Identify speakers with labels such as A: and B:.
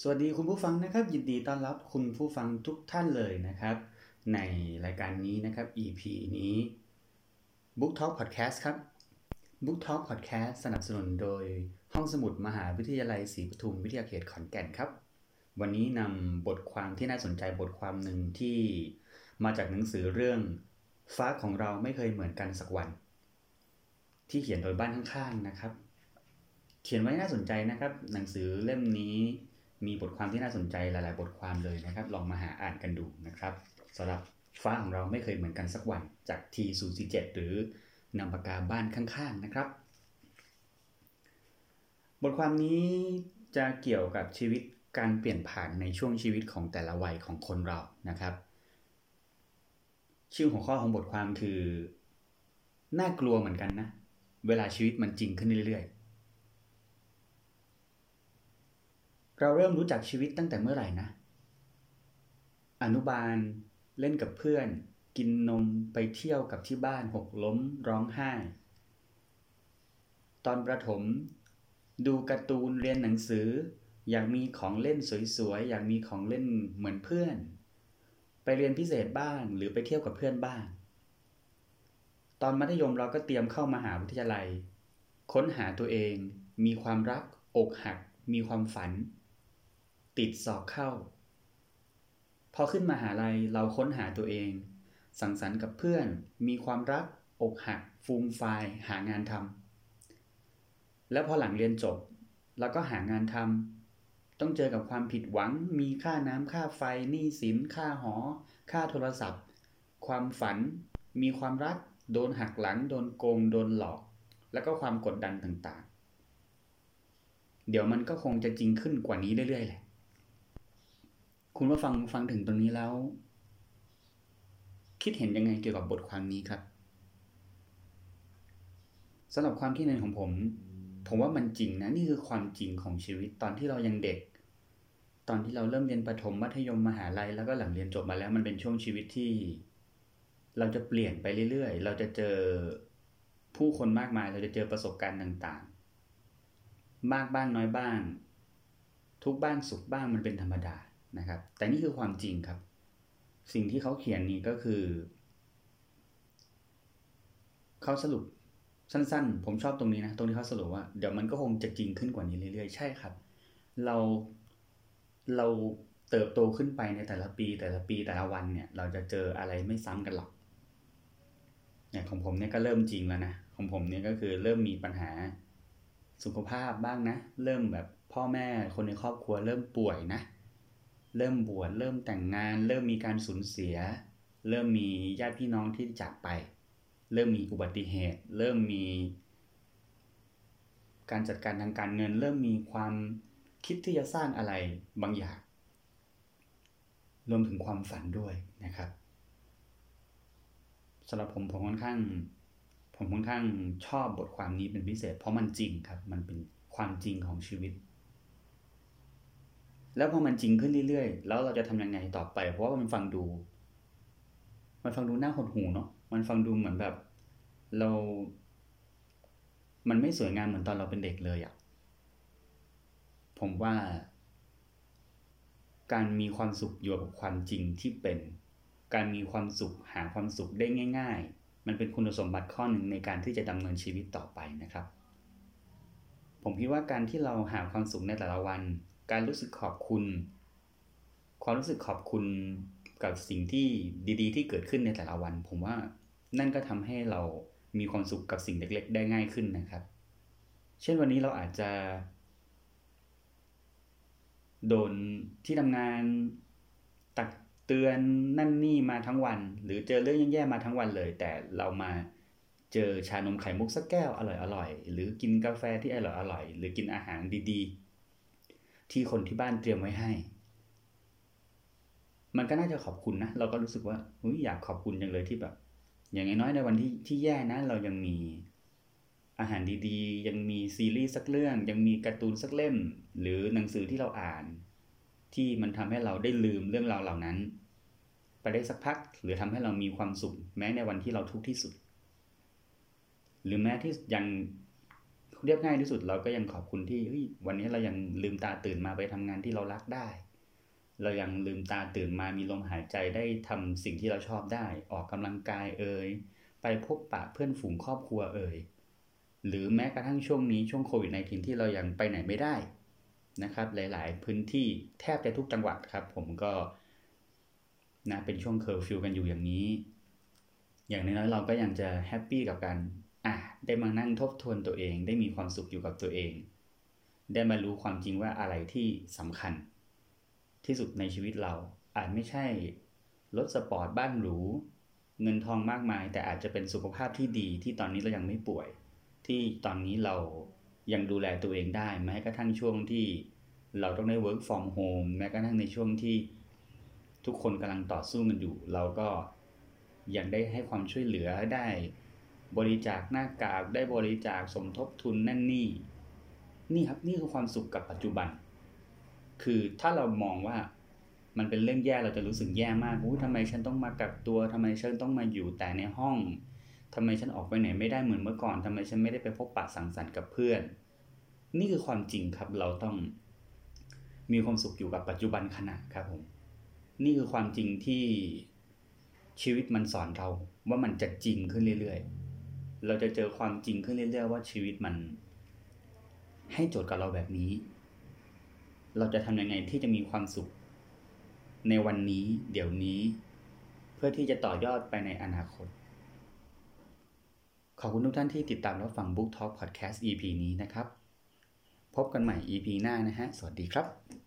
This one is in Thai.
A: สวัสดีคุณผู้ฟังนะครับ ยินดีต้อนรับคุณผู้ฟังทุกท่านเลยนะครับ ในรายการนี้นะครับ EP นี้ Book Talk Podcast ครับ Book Talk Podcast สนับสนุนโดยห้องสมุดมหาวิทยาลัยศรีปทุมวิทยาเขตขอนแก่นครับ วันนี้นำบทความที่น่าสนใจบทความหนึ่งที่มาจากหนังสือเรื่อง ฟ้าของเราไม่เคยเหมือนกันสักวัน ที่เขียนโดยบ้านข้างๆนะครับ เขียนไว้น่าสนใจนะครับ หนังสือเล่มนี้ มีบทความที่น่าสนใจหลายๆ บทความเลยนะครับ ลองมาหาอ่านกันดูนะครับสำหรับฟ้าของเราไม่เคยเหมือนกันสักวันจาก T047 หรือนำปากกาบ้านข้าง ๆ นะครับ บทความนี้จะเกี่ยวกับชีวิตการเปลี่ยนผ่านในช่วงชีวิตของแต่ละวัยของคนเรานะครับ ชื่อหัวข้อของบทความคือ น่ากลัวเหมือนกันนะ เวลาชีวิตมันจริงขึ้นเรื่อยๆ เราเริ่มรู้จักชีวิตตั้งแต่เมื่อไหร่นะ อนุบาล เล่นกับเพื่อน กินนมไปเที่ยวกับที่บ้านหกล้มร้องไห้ ตอนประถม ดูการ์ตูนเรียนหนังสือ อยากมีของเล่นสวยๆ อยากมีของเล่นเหมือนเพื่อน ไปเรียนพิเศษบ้างหรือไปเที่ยวกับเพื่อนบ้าง ตอนมัธยมเราก็เตรียมเข้ามาหาวิทยาลัย ค้นหาตัวเอง มีความรักอกหักมีความฝัน ติดสอบเข้า พอขึ้นมาหาลัยเราค้นหาตัวเอง สังสรรค์กับเพื่อน มีความรัก อกหัก ฟูมไฟายหางานทำแล้วพอหลังเรียนจบเราก็หางานทำต้องเจอกับความผิดหวัง มีค่าน้ำค่าไฟหนี้สิน ค่าหอ ค่าโทรศัพท์ ความฝัน มีความรัก โดนหักหลัง โดนโกง โดนหลอก แล้วก็ความกดดันต่างๆ เดี๋ยวมันก็คงจะจริงขึ้นกว่านี้เรื่อยๆแหละ คุณว่าฟังฟังถึงตรงนี้แล้ว คิดเห็นยังไงเกี่ยวกับบทความนี้ครับสำหรับความคิดเห็นของผม ผมว่ามันจริงนะนี่คือความจริงของชีวิตตอนที่เรายังเด็ก ตอนที่เราเริ่มเรียนประถมมัธยมมหาลัยแล้วก็หลังเรียนจบมาแล้วมันเป็นช่วงชีวิตที่ เราจะเปลี่ยนไปเรื่อยๆ เราจะเจอผู้คนมากมาย เราจะเจอประสบการณ์ต่างๆ มากบ้างน้อยบ้าง ทุกบ้างสุขบ้างมันเป็นธรรมดา นะครับ แต่นี่คือความจริงครับ สิ่งที่เขาเขียนนี่ก็คือ เขาสรุปสั้นๆ ผมชอบตรงนี้นะ ตรงที่เขาสรุปว่าเดี๋ยวมันก็คงจะจริงขึ้นกว่านี้เรื่อยๆ ใช่ครับ เราเราเติบโตขึ้นไปในแต่ละปี แต่ละปีแต่ละวันเนี่ย เราจะเจออะไรไม่ซ้ำกันหรอกเนี่ยของผมเนี่ยก็เริ่มจริงแล้วนะ ของผมเนี่ยก็คือเริ่มมีปัญหาสุขภาพบ้างนะ เริ่มแบบพ่อแม่คนในครอบครัวเริ่มป่วยนะ เริ่มบวชเริ่มแต่งงาน เริ่มมีการสูญเสีย เริ่มมีญาติพี่น้องที่จากไป เริ่มมีอุบัติเหตุ เริ่มมี การจัดการทางการเงิน เริ่มมีความคิดที่จะสร้างอะไรบางอย่างรวมถึงความฝันด้วยนะครับสำหรับผมผมค่อนข้าง ผมค่อนข้างชอบบทความนี้เป็นพิเศษ เพราะมันจริงครับ มันเป็นความจริงของชีวิต แล้วพอมันจริงขึ้นเรื่อยๆ แล้วเราจะทำยังไงต่อไป เพราะว่ามันฟังดู มันฟังดูน่าหดหูเนาะ มันฟังดูเหมือนแบบ เรา มันไม่สวยงามเหมือนตอนเราเป็นเด็กเลยอะ่ะผมว่า การมีความสุขอยู่กับความจริงที่เป็น การมีความสุขหาความสุขได้ง่าย ๆ มันเป็นคุณสมบัติข้อหนึ่งในการที่จะดำเนินชีวิตต่อไปนะครับ ผมคิดว่าการที่เราหาความสุขในแต่ละวัน การรู้สึกขอบคุณ ความรู้สึกขอบคุณกับสิ่งที่ดีๆ ที่เกิดขึ้นในแต่ละวัน ผมว่านั่นก็ทำให้เรามีความสุขกับสิ่งเล็ก ๆ ได้ง่ายขึ้นนะครับ เช่นวันนี้เราอาจจะ โดนที่ทำงานตักเตือนนั่นนี่มาทั้งวัน หรือเจอเรื่องแย่ๆมาทั้งวันเลย แต่เรามาเจอชานมไข่มุกสักแก้วอร่อยๆหรือกินกาแฟที่อร่อยๆหรือกินอาหารดีๆ ที่คนที่บ้านเตรียมไว้ให้ มันก็น่าจะขอบคุณนะ เราก็รู้สึกว่าอยากขอบคุณจังเลยที่แบบ อย่างน้อยในวันที่ที่แย่นะ เรายังมีอาหารดีๆ ยังมีซีรีส์สักเรื่อง ยังมีการ์ตูนสักเล่ม หรือหนังสือที่เราอ่าน ที่มันทำให้เราได้ลืมเรื่องราวเหล่านั้น ไปได้สักพัก หรือทำให้เรามีความสุข แม้ในวันที่เราทุกข์ที่สุด หรือแม้ที่ยัง เรียบง่ายที่สุดเราก็ยังขอบคุณที่วันนี้เรายังลืมตาตื่นมาไปทำงานที่เรารักได้ เรายังลืมตาตื่นมามีลมหายใจได้ทำสิ่งที่เราชอบได้ ออกกำลังกายเอ่ยไปพบปะเพื่อนฝูงครอบครัวเอ่ยหรือแม้กระทั่งช่วงนี้ช่วงโควิด -19 ที่เรายังไปไหนไม่ได้นะครับ หลาย ๆ พื้นที่แทบจะทุกจังหวัดครับ ผมก็นะเป็นช่วงเคอร์ฟิวกันอยู่อย่างนี้ อย่างน้อยๆเราก็ยังจะ happy กับการ อะได้มานั่งทบทวนตัวเอง ได้มีความสุขอยู่กับตัวเอง ได้มารู้ความจริงว่าอะไรที่สำคัญ ที่สุดในชีวิตเราอาจไม่ใช่รถสปอร์ตบ้านหรูเงินทองมากมาย แต่อาจจะเป็นสุขภาพที่ดีที่ตอนนี้เรายังไม่ป่วย ที่ตอนนี้เรายังดูแลตัวเองได้แม้กระทั่งช่วงที่เราต้องได้ work from home แม้กระทั่งในช่วงที่ทุกคนกำลังต่อสู้กันอยู่ เราก็ยังได้ให้ความช่วยเหลือได้ บริจาคหน้ากากได้บริจาคสมทบทุนนั่นนี่ นี่ครับนี่คือความสุขกับปัจจุบัน คือถ้าเรามองว่ามันเป็นเรื่องแย่เราจะรู้สึกแย่มากอู้ทำไมฉันต้องมากักตัวทำไมฉันต้องมาอยู่แต่ในห้องทำไมฉันออกไปไหนไม่ได้เหมือนเมื่อก่อนทำไมฉันไม่ได้ไปพบปะสังสรรค์กับเพื่อน นี่คือความจริงครับเราต้องมีความสุขอยู่กับปัจจุบันขณะครับผมนี่คือความจริงที่ชีวิตมันสอนเราว่ามันจะจริงขึ้นเรื่อยๆ เราจะเจอความจริงขึ้นเรื่อยๆว่าชีวิตมัน ให้โจทย์กับเราแบบนี้ เราจะทำยังไงที่จะมีความสุข ในวันนี้เดี๋ยวนี้ เพื่อที่จะต่อยอดไปในอนาคต ขอบคุณทุกท่านที่ติดตามรับฟัง Book Talk Podcast EP นี้นะครับ พบกันใหม่ EP หน้านะฮะ สวัสดีครับ